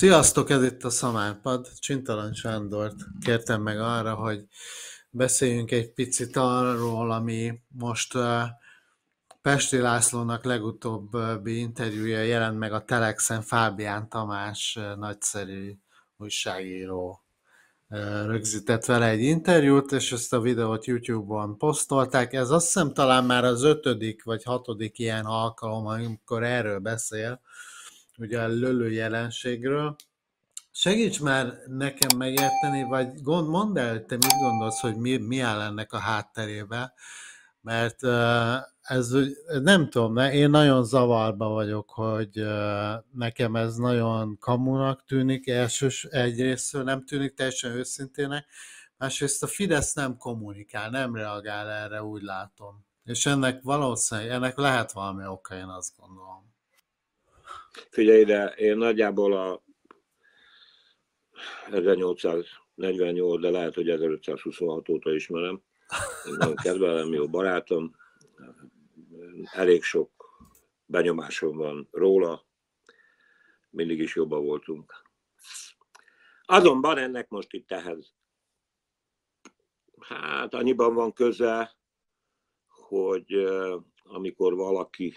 Sziasztok, ez itt a Szamárpad. Csintalan Sándort kértem meg arra, hogy beszéljünk egy picit arról, ami most uh, Pesti Lászlónak legutóbbi interjúja jelent meg a Telexen Fábián Tamás uh, nagyszerű újságíró uh, rögzített vele egy interjút, és ezt a videót YouTube-on posztolták. Ez azt hiszem talán már az ötödik vagy hatodik ilyen alkalom, amikor erről beszél, ugye a lölő jelenségről. Segíts már nekem megérteni, vagy gond, mondd el, te mit gondolsz, hogy mi, mi áll ennek a hátterébe, mert ez nem tudom, én nagyon zavarba vagyok, hogy nekem ez nagyon kamunak tűnik, elsős egyrésztől nem tűnik teljesen őszintének, másrészt a Fidesz nem kommunikál, nem reagál erre, úgy látom. És ennek valószínűleg, ennek lehet valami oka, én azt gondolom. Figyelj ide, én nagyjából a 1848, de lehet, hogy 1526 óta ismerem. Én nagyon kedvelem, jó barátom. Elég sok benyomásom van róla. Mindig is jobban voltunk. Azonban ennek most itt ehhez. Hát annyiban van köze, hogy amikor valaki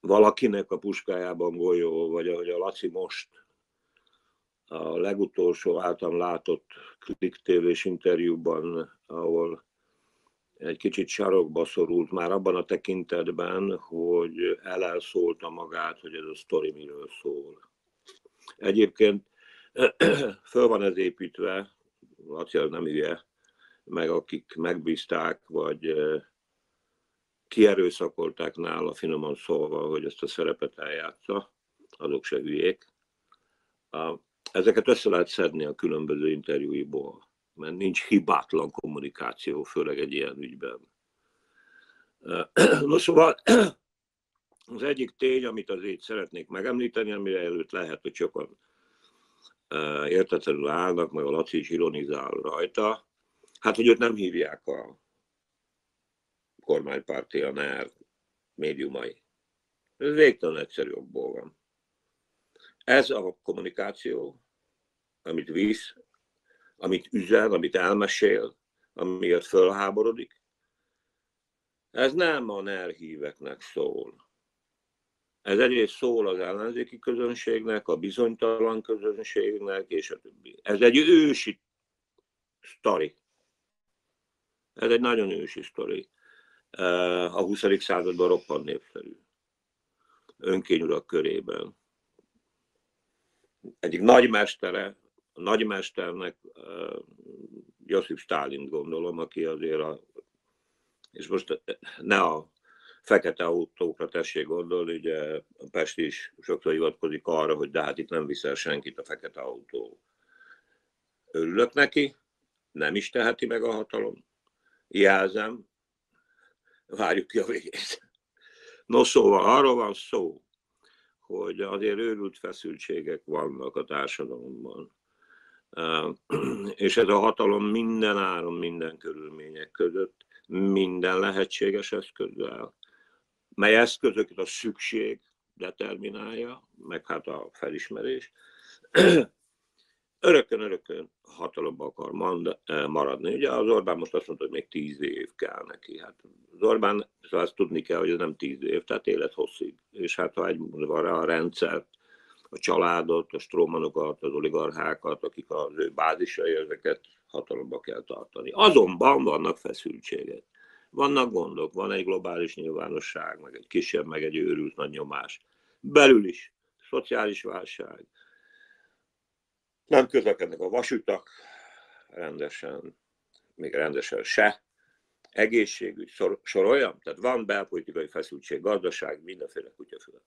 valakinek a puskájában golyó, vagy ahogy a Laci most a legutolsó általam látott Klik tv interjúban, ahol egy kicsit sarokba szorult már abban a tekintetben, hogy elelszólta magát, hogy ez a sztori miről szól. Egyébként föl van ez építve, Laci az nem hülye, meg akik megbízták, vagy kierőszakolták nála, finoman szólva, hogy ezt a szerepet eljátsza, azok se hülyék. Ezeket össze lehet szedni a különböző interjúiból, mert nincs hibátlan kommunikáció, főleg egy ilyen ügyben. No szóval az egyik tény, amit azért szeretnék megemlíteni, amire előtt lehet, hogy sokan értetlenül állnak, meg a Laci is ironizál rajta, hát, hogy őt nem hívják a kormánypárti a NER médiumai. Ez végtelen egyszerű okból van. Ez a kommunikáció, amit visz, amit üzen, amit elmesél, amiért fölháborodik, ez nem a NER híveknek szól. Ez egyrészt szól az ellenzéki közönségnek, a bizonytalan közönségnek, és a többi. Ez egy ősi sztori. Ez egy nagyon ősi sztori a 20. században roppant népszerű. Önkényurak körében. Egyik nagymestere, a nagymesternek Josip Stalin gondolom, aki azért a, és most ne a fekete autókra tessék gondolni, ugye Pest is sokszor hivatkozik arra, hogy de hát itt nem viszel senkit a fekete autó. Örülök neki, nem is teheti meg a hatalom. Jelzem, várjuk ki a végét. No szóval arról van szó, hogy azért őrült feszültségek vannak a társadalomban. És ez a hatalom minden áron, minden körülmények között, minden lehetséges eszközzel, mely eszközöket a szükség determinálja, meg hát a felismerés, örökön-örökön hatalomba akar eh, maradni. Ugye az Orbán most azt mondta, hogy még tíz év kell neki. Hát az Orbán, szóval azt tudni kell, hogy ez nem tíz év, tehát élethosszig. És hát ha egy rá a rendszert, a családot, a strómanokat, az oligarchákat, akik az ő bázisai, ezeket hatalomba kell tartani. Azonban vannak feszültségek. Vannak gondok, van egy globális nyilvánosság, meg egy kisebb, meg egy őrült nagy nyomás. Belül is, szociális válság, nem közlekednek a vasutak rendesen, még rendesen se. Egészségügy, sor, soroljam? Tehát van belpolitikai feszültség, gazdaság, mindenféle kutyafüle.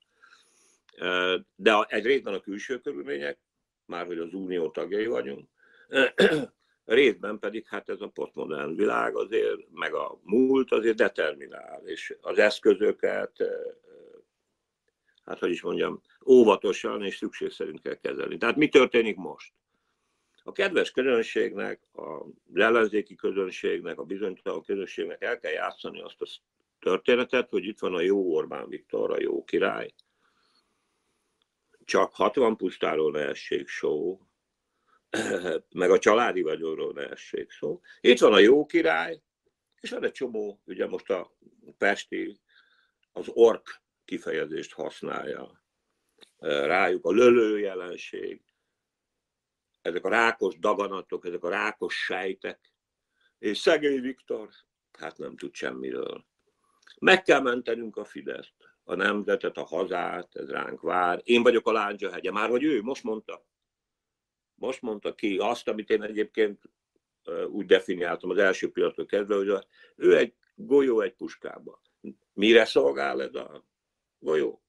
De egy részben a külső körülmények, már hogy az unió tagjai vagyunk, részben pedig hát ez a postmodern világ azért, meg a múlt azért determinál, és az eszközöket, hát hogy is mondjam, óvatosan és szükség szerint kell kezelni. Tehát mi történik most? A kedves közönségnek, az ellenzéki közönségnek, a bizonytalan közönségnek el kell játszani azt a történetet, hogy itt van a jó Orbán Viktor, a jó király, csak 60 pusztáról ne essék szó, meg a családi vagyonról ne essék szó. Itt van a jó király, és van egy csomó, ugye most a Pesti az ork kifejezést használja rájuk, a lölő jelenség, ezek a rákos daganatok, ezek a rákos sejtek, és szegény Viktor, hát nem tud semmiről. Meg kell mentenünk a Fideszt, a nemzetet, a hazát, ez ránk vár. Én vagyok a Lándzsa hegye, már vagy ő, most mondta. Most mondta ki azt, amit én egyébként úgy definiáltam az első pillanattól kezdve, hogy ő egy golyó egy puskába. Mire szolgál ez a golyó?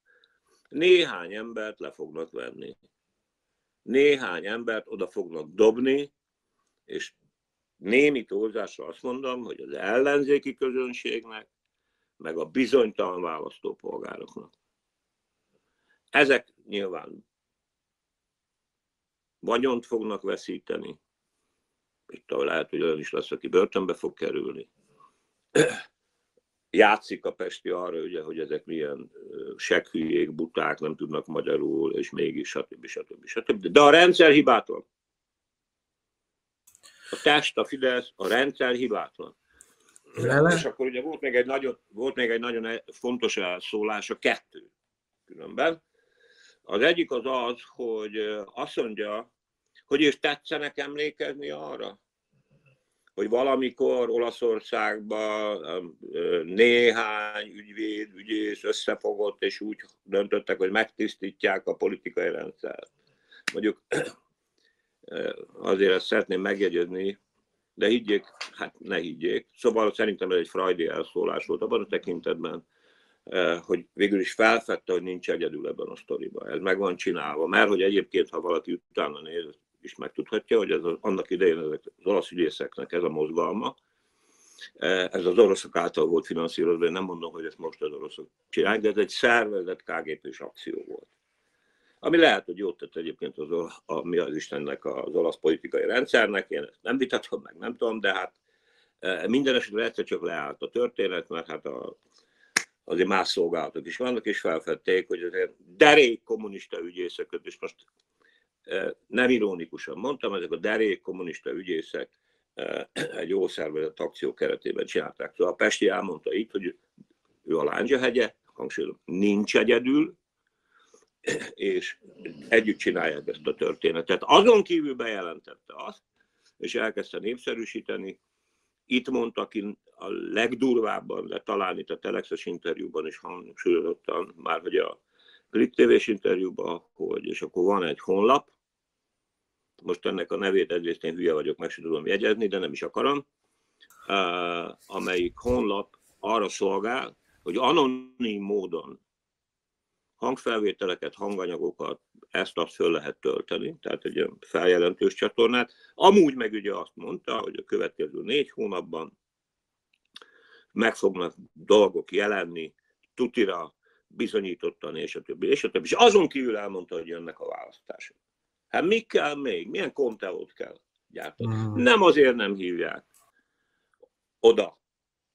Néhány embert le fognak venni. Néhány embert oda fognak dobni, és némi túlzásra azt mondom, hogy az ellenzéki közönségnek, meg a bizonytalan választópolgároknak. Ezek nyilván vagyont fognak veszíteni, itt lehet, hogy olyan is lesz, aki börtönbe fog kerülni. Játszik a Pesti arra, ugye, hogy ezek milyen sekhülyék, buták, nem tudnak magyarul, és mégis, stb. stb. stb. De a rendszer hibátlan. A test, a Fidesz, a rendszer hibátlan. Lele? És akkor ugye volt még egy nagyon, volt még egy nagyon fontos elszólás, a kettő különben. Az egyik az az, hogy azt mondja, hogy és tetszenek emlékezni arra, hogy valamikor Olaszországban néhány ügyvéd, ügyész összefogott, és úgy döntöttek, hogy megtisztítják a politikai rendszert. Mondjuk azért ezt szeretném megjegyezni, de higgyék, hát ne higgyék. Szóval szerintem ez egy frajdi elszólás volt abban a tekintetben, hogy végül is felfedte, hogy nincs egyedül ebben a sztoriban. Ez meg van csinálva, mert hogy egyébként, ha valaki utána néz, is megtudhatja, hogy ez az, annak idején ezek az olasz ügyészeknek ez a mozgalma, ez az oroszok által volt finanszírozva, én nem mondom, hogy ezt most az oroszok csinálják, de ez egy szervezett KGP-s akció volt. Ami lehet, hogy jót tett egyébként az, a, mi az Istennek az olasz politikai rendszernek, én ezt nem vitatom meg, nem tudom, de hát minden esetre egyszer csak leállt a történet, mert hát a, azért más szolgálatok is vannak, és felfedték, hogy azért derék kommunista ügyészeköt, és most nem ironikusan mondtam, ezek a derék kommunista ügyészek egy jó szervezett akció keretében csinálták. Szóval a Pesti elmondta itt, hogy ő a Lándzsa hegye, hangsúlyozom, nincs egyedül, és együtt csinálják ezt a történetet. Azon kívül bejelentette azt, és elkezdte népszerűsíteni, itt mondta ki a legdurvábban, de talán itt a Telexes interjúban is hangsúlyozottan, már hogy a Klik TV-s interjúban, hogy és akkor van egy honlap, most ennek a nevét egyrészt én hülye vagyok, meg sem tudom jegyezni, de nem is akarom, amelyik honlap arra szolgál, hogy anonim módon hangfelvételeket, hanganyagokat, ezt azt föl lehet tölteni, tehát egy feljelentős csatornát. Amúgy meg ugye azt mondta, hogy a következő négy hónapban meg fognak dolgok jelenni, tutira, bizonyítottan, és a többi, és a többi. És azon kívül elmondta, hogy jönnek a választások. Hát mi kell még? Milyen konteót kell gyártani? Mm. Nem azért nem hívják oda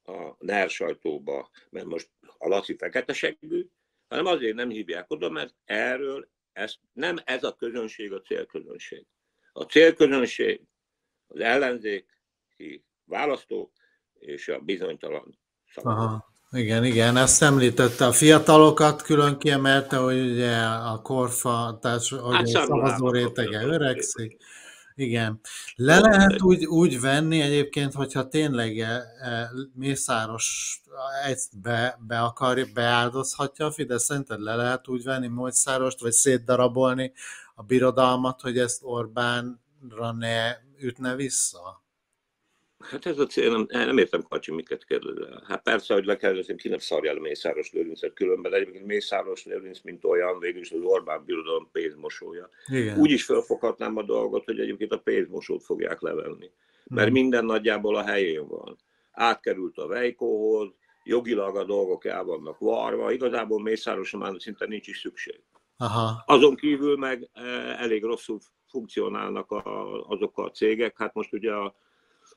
a NER sajtóba, mert most a Laci fekete seggű, hanem azért nem hívják oda, mert erről ez, nem ez a közönség a célközönség. A célközönség az ellenzéki választó és a bizonytalan szavazó. Igen, igen, ezt említette a fiatalokat, külön kiemelte, hogy ugye a korfa, tehát hogy hát a szavazó rétege öregszik. Igen. Le lehet úgy, úgy venni egyébként, hogyha tényleg e, e, Mészáros ezt be, be akar, beáldozhatja a Fidesz, szerinted le lehet úgy venni Mészárost, vagy szétdarabolni a birodalmat, hogy ezt Orbánra ne ütne vissza? Hát ez a cél, nem, nem értem, Kacsi, miket kérdezel. Hát persze, hogy le kell, ki nem szarja el Mészáros Lőrincet különben, egyébként Mészáros Lőrinc, mint olyan, végül is az Orbán birodalom pénzmosója. Igen. Úgy is felfoghatnám a dolgot, hogy egyébként a pénzmosót fogják levenni. Mert hmm. minden nagyjából a helyén van. Átkerült a Vejkóhoz, jogilag a dolgok el vannak varva, igazából Mészáros már szinte nincs is szükség. Aha. Azon kívül meg eh, elég rosszul funkcionálnak a, azok a cégek. Hát most ugye a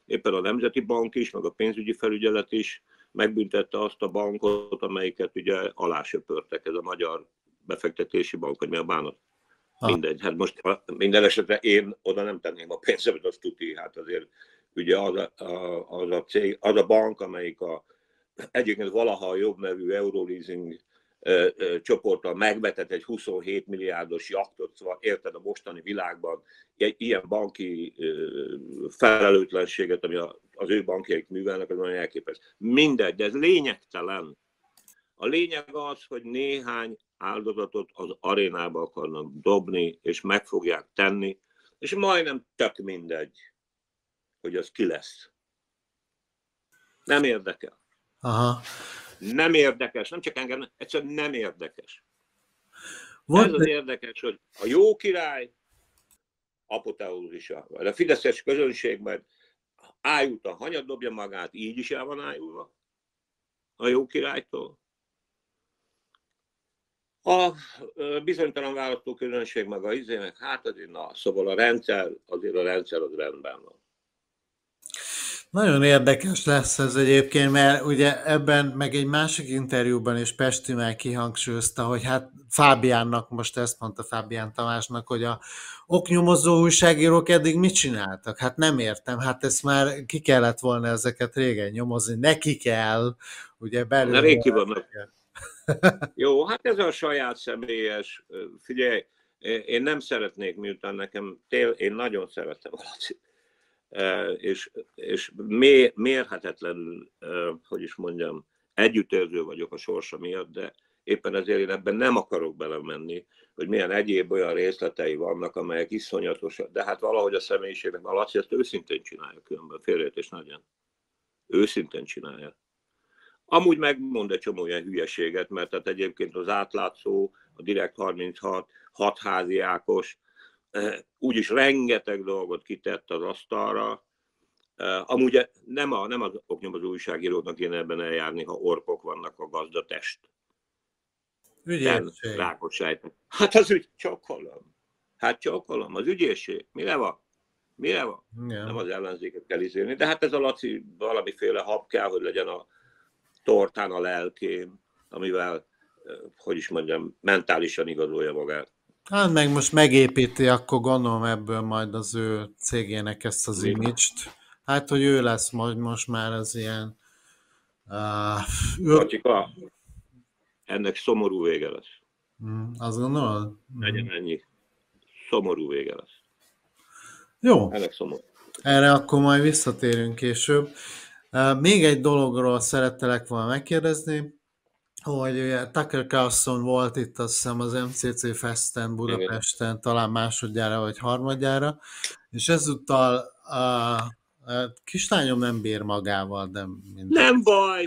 éppen a Nemzeti Bank is, meg a pénzügyi felügyelet is megbüntette azt a bankot, amelyiket ugye alásöpörtek, ez a Magyar Befektetési Bank, vagy mi a bánat. Ah. Mindegy, hát most minden esetre én oda nem tenném a pénzemet, az tuti, hát azért ugye az a, a, az a, cég, az a bank, amelyik a, egyébként valaha a jobb nevű Euroleasing csoporttal megvetett egy 27 milliárdos jaktot, szóval érted a mostani világban egy ilyen banki felelőtlenséget, ami az ő bankjaik művelnek, az nagyon elképesztő. Mindegy, de ez lényegtelen. A lényeg az, hogy néhány áldozatot az arénába akarnak dobni, és meg fogják tenni, és majdnem tök mindegy, hogy az ki lesz. Nem érdekel. Aha. Nem érdekes, nem csak engem, egyszerűen nem érdekes. Volt Ez az érdekes, hogy a jó király apoteózisa, a fideszes közönség majd ájultan hanyat dobja magát, így is el van ájulva a jó királytól. A bizonytalan választóközönség meg a izének, hát azért na, szóval a rendszer, azért a rendszer az rendben van. Nagyon érdekes lesz ez egyébként, mert ugye ebben, meg egy másik interjúban is Pesti már kihangsúlyozta, hogy hát Fábiánnak, most ezt mondta Fábián Tamásnak, hogy a oknyomozó újságírók eddig mit csináltak? Hát nem értem, hát ezt már ki kellett volna ezeket régen nyomozni, neki kell, ugye belül. Na rég vannak. Jó, hát ez a saját személyes, figyelj, én nem szeretnék, miután nekem, tél, én nagyon szeretem a És, és mérhetetlenül, hogy is mondjam, együttérző vagyok a sorsa miatt, de éppen ezért én ebben nem akarok belemenni, hogy milyen egyéb olyan részletei vannak, amelyek iszonyatosak, de hát valahogy a személyiségnek, a Laci ezt őszintén csinálja, különben félreértés nagyon. Őszintén csinálja. Amúgy megmond egy csomó ilyen hülyeséget, mert tehát egyébként az átlátszó, a Direkt 36, hatházi Ákos, úgyis rengeteg dolgot kitett az asztalra. Amúgy nem, a, nem az oknyomozó újságíróknak kéne ebben eljárni, ha orkok vannak a gazdatest. Ügyészség. Hát az ügy, csokolom. Hát csokolom, az ügyészség. Mire van? Mire van? Yeah. Nem az ellenzéket kell izélni. De hát ez a Laci valamiféle hab kell, hogy legyen a tortán a lelkém, amivel, hogy is mondjam, mentálisan igazolja magát. Hát meg most megépíti, akkor gondolom ebből majd az ő cégének ezt az image-t. Hát, hogy ő lesz majd most már az ilyen... Uh, ő... Csika, ennek szomorú vége lesz. Mm, azt gondolod? Mm. Legyen ennyi. Szomorú vége lesz. Jó. Ennek szomorú. Erre akkor majd visszatérünk később. Uh, még egy dologról szerettelek volna megkérdezni hogy ugye Tucker Carlson volt itt azt hiszem az MCC Festen Budapesten, Igen. talán másodjára vagy harmadjára, és ezúttal a, a kislányom nem bír magával, de minden. Nem baj!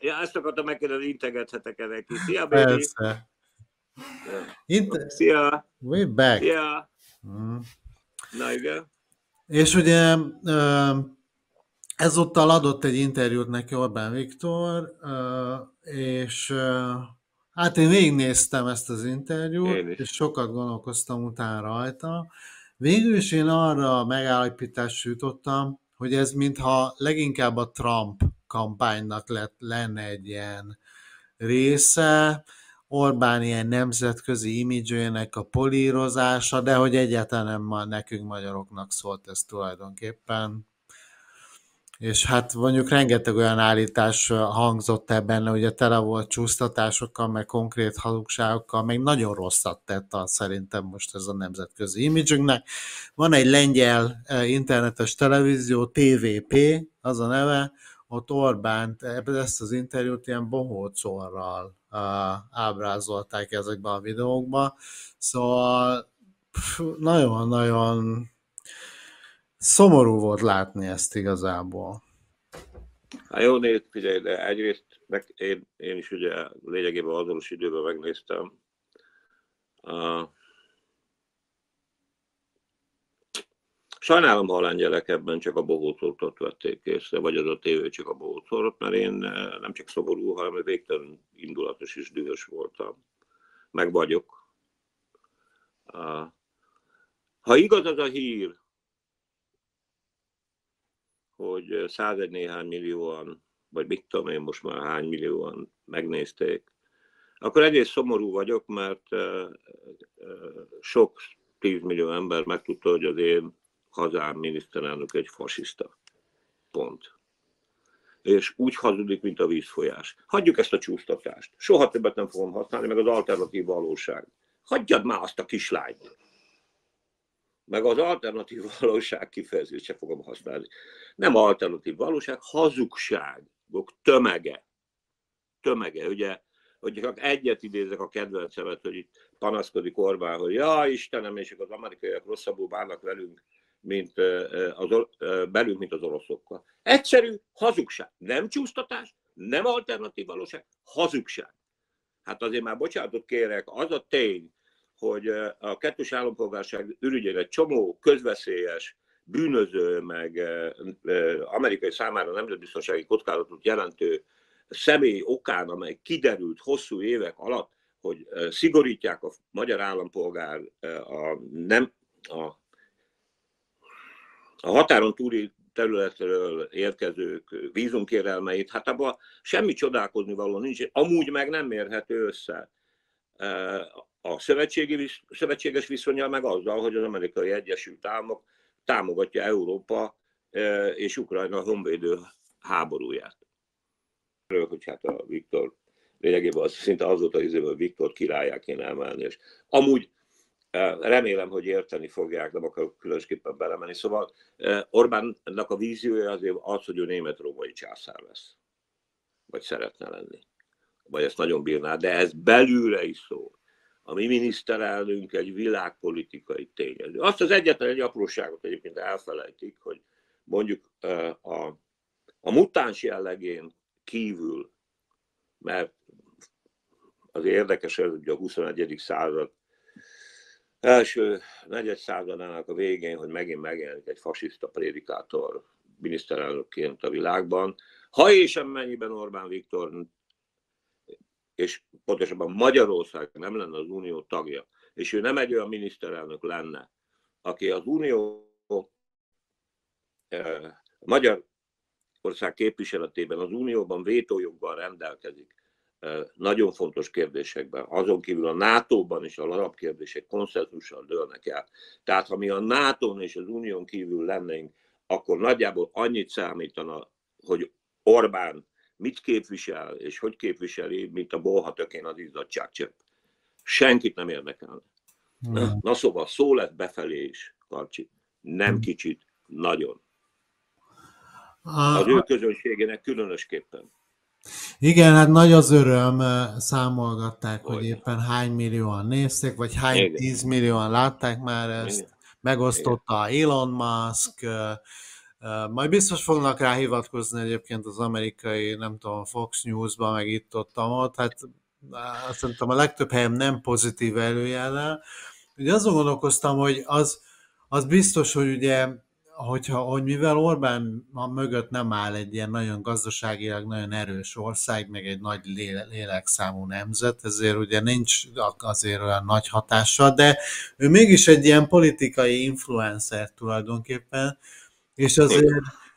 Ja, ezt akartam megkérdezni, integethetek -e neki. Szia, baby! Persze. Inter... Szia! We back! Szia! Mm. Na igen. És ugye ezúttal adott egy interjút neki Orbán Viktor, és hát én végignéztem ezt az interjút, és sokat gondolkoztam utána rajta. Végül is én arra a megállapításra jutottam, hogy ez mintha leginkább a Trump kampánynak lett, lenne egy ilyen része, Orbán ilyen nemzetközi imidzsének a polírozása, de hogy egyáltalán nem ma nekünk magyaroknak szólt ez tulajdonképpen és hát mondjuk rengeteg olyan állítás hangzott ebben, ugye tele volt csúsztatásokkal, meg konkrét hazugságokkal, meg nagyon rosszat tett a, szerintem most ez a nemzetközi imidzsünknek. Van egy lengyel internetes televízió, TVP, az a neve, ott Orbánt, ezt az interjút ilyen bohócorral ábrázolták ezekben a videókban, szóval nagyon-nagyon Szomorú volt látni ezt igazából. Hát jó, nézd, figyelj, de egyrészt meg én, én is ugye lényegében azonos időben megnéztem. Uh, Sajnálom, ha a lengyelek ebben csak a bohócortot vették észre, vagy az a tévé csak a bohócortot, mert én nem csak szomorú, hanem végtelen indulatos és dühös voltam. Meg vagyok. Uh, ha igaz az a hír, hogy százegy néhány millióan, vagy mit tudom én most már hány millióan megnézték, akkor egyrészt szomorú vagyok, mert sok tízmillió ember megtudta, hogy az én hazám miniszterelnök egy fasiszta. Pont. És úgy hazudik, mint a vízfolyás. Hagyjuk ezt a csúsztatást. Soha többet nem fogom használni, meg az alternatív valóság. Hagyjad már azt a kislányt. Meg az alternatív valóság kifejezést sem fogom használni. Nem alternatív valóság, hazugságok tömege. Tömege. Ugye hogy csak egyet idézek a kedvencemet, hogy itt panaszkodik Orbán, hogy ja Istenem, és az amerikaiak rosszabbul bánnak velünk, mint az, belünk, mint az oroszokkal. Egyszerű hazugság. Nem csúsztatás, nem alternatív valóság, hazugság. Hát azért már bocsánatot kérek, az a tény, hogy a kettős állampolgárság ürügyén csomó közveszélyes, bűnöző, meg amerikai számára nemzetbiztonsági kockázatot jelentő személy okán, amely kiderült hosszú évek alatt, hogy szigorítják a magyar állampolgár a, nem, a, a határon túli területről érkezők vízunkérelmeit, hát abban semmi csodálkozni való nincs, amúgy meg nem mérhető össze a szövetségi, szövetséges viszonyal meg azzal, hogy az amerikai Egyesült Államok támogatja Európa és Ukrajna honvédő háborúját hogy hát a Viktor lényegében az szinte az volt az izé, hogy Viktor királyá kéne emelni, és amúgy e, remélem, hogy érteni fogják, nem akarok különösképpen belemenni. Szóval e, Orbánnak a víziója azért az, hogy ő német-római császár lesz. Vagy szeretne lenni. Vagy ezt nagyon bírná, de ez belülre is szól. A mi miniszterelnünk egy világpolitikai tényező. Azt az egyetlen egy apróságot egyébként elfelejtik, hogy mondjuk a, a mutáns jellegén kívül, mert az érdekes, hogy a 21. század első negyed századának a végén, hogy megint megjelenik egy fasiszta prédikátor miniszterelnökként a világban. Ha és amennyiben Orbán Viktor és pontosabban Magyarország nem lenne az unió tagja, és ő nem egy olyan miniszterelnök lenne, aki az unió eh, magyar képviseletében az Unióban vétójoggal rendelkezik nagyon fontos kérdésekben. Azon kívül a NATO-ban is a alapkérdések konszenzussal dőlnek el. Tehát ha mi a nato és az Unión kívül lennénk, akkor nagyjából annyit számítana, hogy Orbán mit képvisel, és hogy képviseli, mint a bolha tökén az izzadságcsepp. Senkit nem érdekel. Na, na szóval szó lett befelé is, Karcsi. Nem hmm. kicsit, nagyon. Az ő közönségének különösképpen. Igen, hát nagy az öröm, eh, számolgatták, hogy éppen hány millióan nézték, vagy hány Igen. tízmillióan látták már ezt. Igen. Megosztotta Igen. Elon Musk, eh, majd biztos fognak rá hivatkozni egyébként az amerikai, nem tudom, Fox News-ban, meg itt ott, ott hát azt szerintem a legtöbb helyen nem pozitív előjellel. Ugye azon gondolkoztam, hogy az, az biztos, hogy ugye hogyha, hogy mivel Orbán a mögött nem áll egy ilyen nagyon gazdaságilag nagyon erős ország, meg egy nagy lélekszámú nemzet, ezért ugye nincs azért olyan nagy hatással, de ő mégis egy ilyen politikai influencer tulajdonképpen, és azért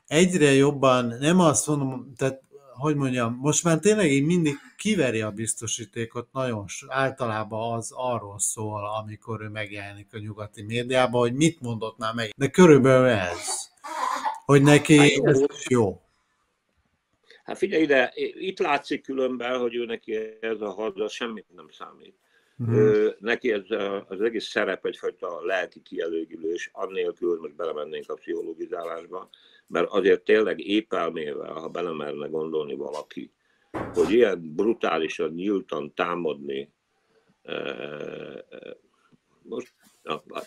egyre jobban, nem azt mondom, tehát hogy mondjam, most már tényleg így mindig kiveri a biztosítékot, nagyon általában az arról szól, amikor ő megjelenik a nyugati médiában, hogy mit mondott már meg. De körülbelül ez, hogy neki hát ez jó. Hát figyelj ide, itt látszik különben, hogy ő neki ez a haza semmit nem számít. Hmm. Ő, neki ez az egész szerep egyfajta lelki kielégülés, annélkül, most belemennénk a pszichológizálásba, mert azért tényleg épp elmével, ha belemerne gondolni valaki, hogy ilyen brutálisan, nyíltan támadni most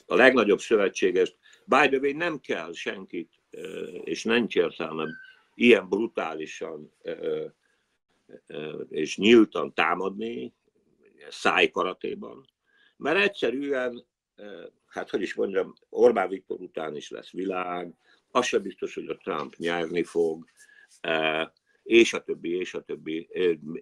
a legnagyobb szövetséges, by the way, nem kell senkit, és nem értelme ilyen brutálisan és nyíltan támadni, szájkaratéban, mert egyszerűen, hát hogy is mondjam, Orbán Viktor után is lesz világ, az sem biztos, hogy a Trump nyerni fog, és a többi, és a többi.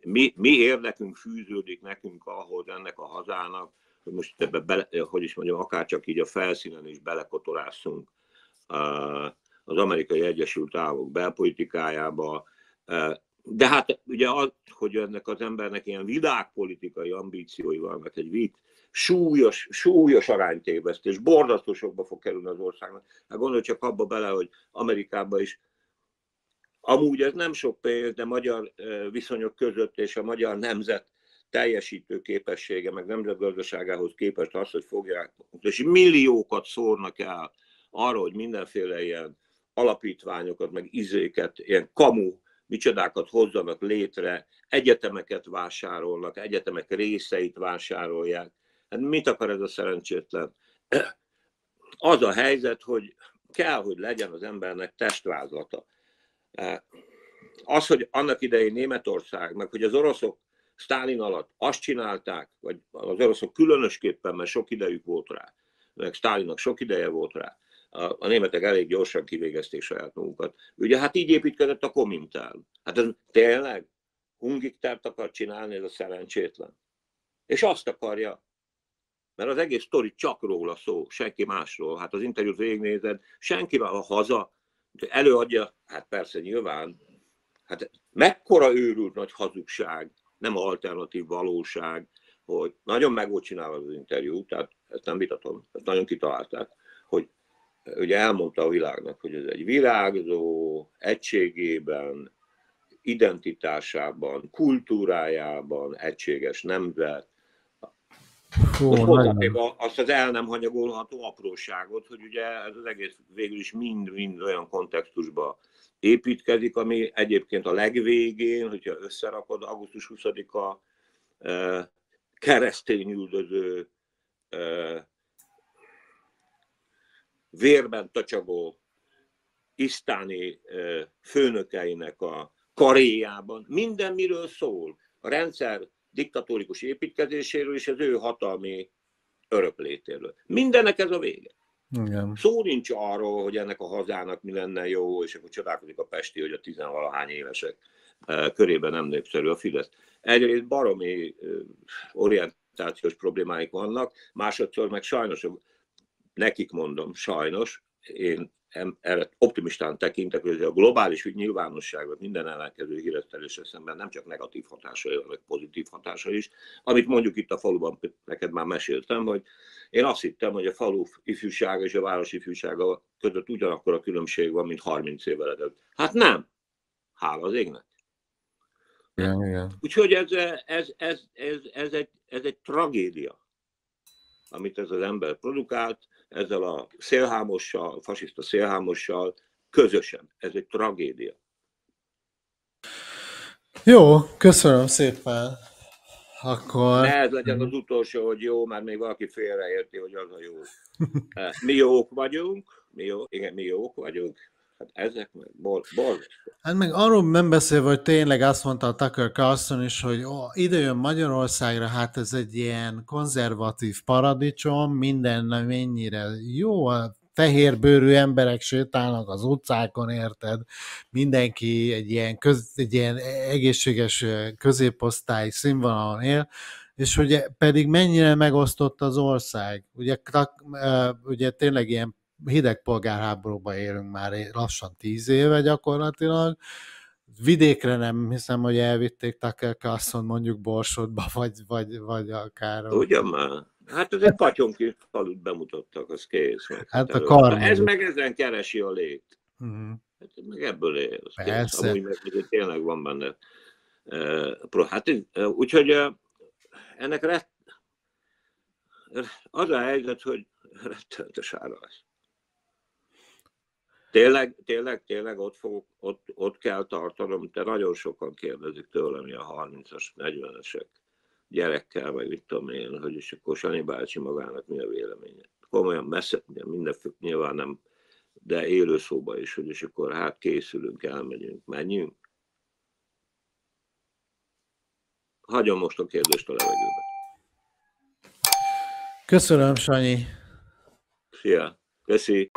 Mi, mi érdekünk fűződik nekünk ahhoz ennek a hazának, hogy most ebbe bele, hogy is mondjam, akár csak így a felszínen is belekotorászunk az amerikai Egyesült Államok belpolitikájába. De hát ugye az, hogy ennek az embernek ilyen világpolitikai ambíciói vannak, egy vicc, súlyos, súlyos aránytévesztés, borzasztó sokba fog kerülni az országnak. Hát gondolj csak abba bele, hogy Amerikában is amúgy ez nem sok pénz, de magyar viszonyok között és a magyar nemzet teljesítő képessége, meg nemzetgazdaságához képest az, hogy fogják, és milliókat szórnak el arra, hogy mindenféle ilyen alapítványokat, meg izéket, ilyen kamu micsodákat hozzanak létre, egyetemeket vásárolnak, egyetemek részeit vásárolják. Hát mit akar ez a szerencsétlen? Az a helyzet, hogy kell, hogy legyen az embernek testvázlata. Az, hogy annak idején Németország, meg hogy az oroszok Stálin alatt azt csinálták, vagy az oroszok különösképpen, mert sok idejük volt rá, meg Stálinnak sok ideje volt rá, a, a németek elég gyorsan kivégezték saját magukat. Ugye hát így építkezett a Komintál. Hát ez tényleg hungiktert akar csinálni ez a szerencsétlen. És azt akarja, mert az egész sztori csak róla szó, senki másról. Hát az interjút végignézed, senki a haza előadja, hát persze nyilván, hát mekkora őrült nagy hazugság, nem alternatív valóság, hogy nagyon meg volt csinálva az interjú, tehát ezt nem vitatom, ezt nagyon kitalálták, hogy ugye elmondta a világnak, hogy ez egy virágzó, egységében, identitásában, kultúrájában egységes nemzet. Hú, még azt az el nem hanyagolható apróságot, hogy ugye ez az egész végül is mind-mind olyan kontextusba építkezik, ami egyébként a legvégén, hogyha összerakod, augusztus 20-a keresztény üldöző vérben tacsagó isztáni főnökeinek a karéjában minden miről szól. A rendszer diktatórikus építkezéséről és az ő hatalmi öröklétéről. Mindennek ez a vége. Igen. Szó nincs arról, hogy ennek a hazának mi lenne jó, és akkor csodálkozik a Pesti, hogy a tizenvalahány évesek körében nem népszerű a Fidesz. Egyrészt baromi orientációs problémáik vannak, másodszor meg sajnos nekik mondom, sajnos, én erre optimistán tekintek, hogy a globális nyilvánosságban minden ellenkező híresztelésre szemben nem csak negatív hatásai, hanem pozitív hatásai is. Amit mondjuk itt a faluban neked már meséltem, hogy én azt hittem, hogy a falu ifjúsága és a város ifjúsága között ugyanakkor a különbség van, mint 30 évvel ezelőtt. Hát nem. Hála az égnek. Igen, igen. Úgyhogy ez, ez, ez, ez, ez, egy, ez egy tragédia, amit ez az ember produkált, ezzel a szélhámossal, fasiszta szélhámossal közösen. Ez egy tragédia. Jó, köszönöm szépen. Akkor... Ne ez legyen az utolsó, hogy jó, mert még valaki félreérti, hogy az a jó. Mi jók vagyunk, mi jó, igen, mi jók vagyunk, Hát ezek meg bor, bor. Hát meg arról nem beszélve, hogy tényleg azt mondta a Tucker Carlson is, hogy ó, ide jön Magyarországra, hát ez egy ilyen konzervatív paradicsom, minden mennyire jó, a fehérbőrű emberek sétálnak az utcákon, érted? Mindenki egy ilyen, köz, egy ilyen egészséges középosztály színvonalon él, és hogy pedig mennyire megosztott az ország. Ugye, ugye tényleg ilyen hideg polgárháborúban élünk már lassan tíz éve gyakorlatilag. Vidékre nem hiszem, hogy elvitték Tucker Carlson mondjuk Borsodba, vagy, vagy, vagy akár... Ugyan már. Hát ez egy patyonki falut bemutattak, az kész. Meg hát a kar. Ez meg ezen keresi a lét. Uh-huh. Hát meg ebből él. Az Persze. Kész. Amúgy meg tényleg van benne. Hát, úgyhogy ennek az a helyzet, hogy rettenetes ára lesz. Tényleg, tényleg, tényleg ott, fog, ott, ott kell tartanom, de nagyon sokan kérdezik tőlem, a 30-as, 40-esek gyerekkel, vagy mit tudom én, hogy és akkor Sani bácsi magának mi a véleménye. Komolyan messze, minden nyilván nem, de élő szóba is, hogy és akkor hát készülünk, elmegyünk, menjünk. Hagyom most a kérdést a levegőbe. Köszönöm, Sanyi. Szia. Köszi.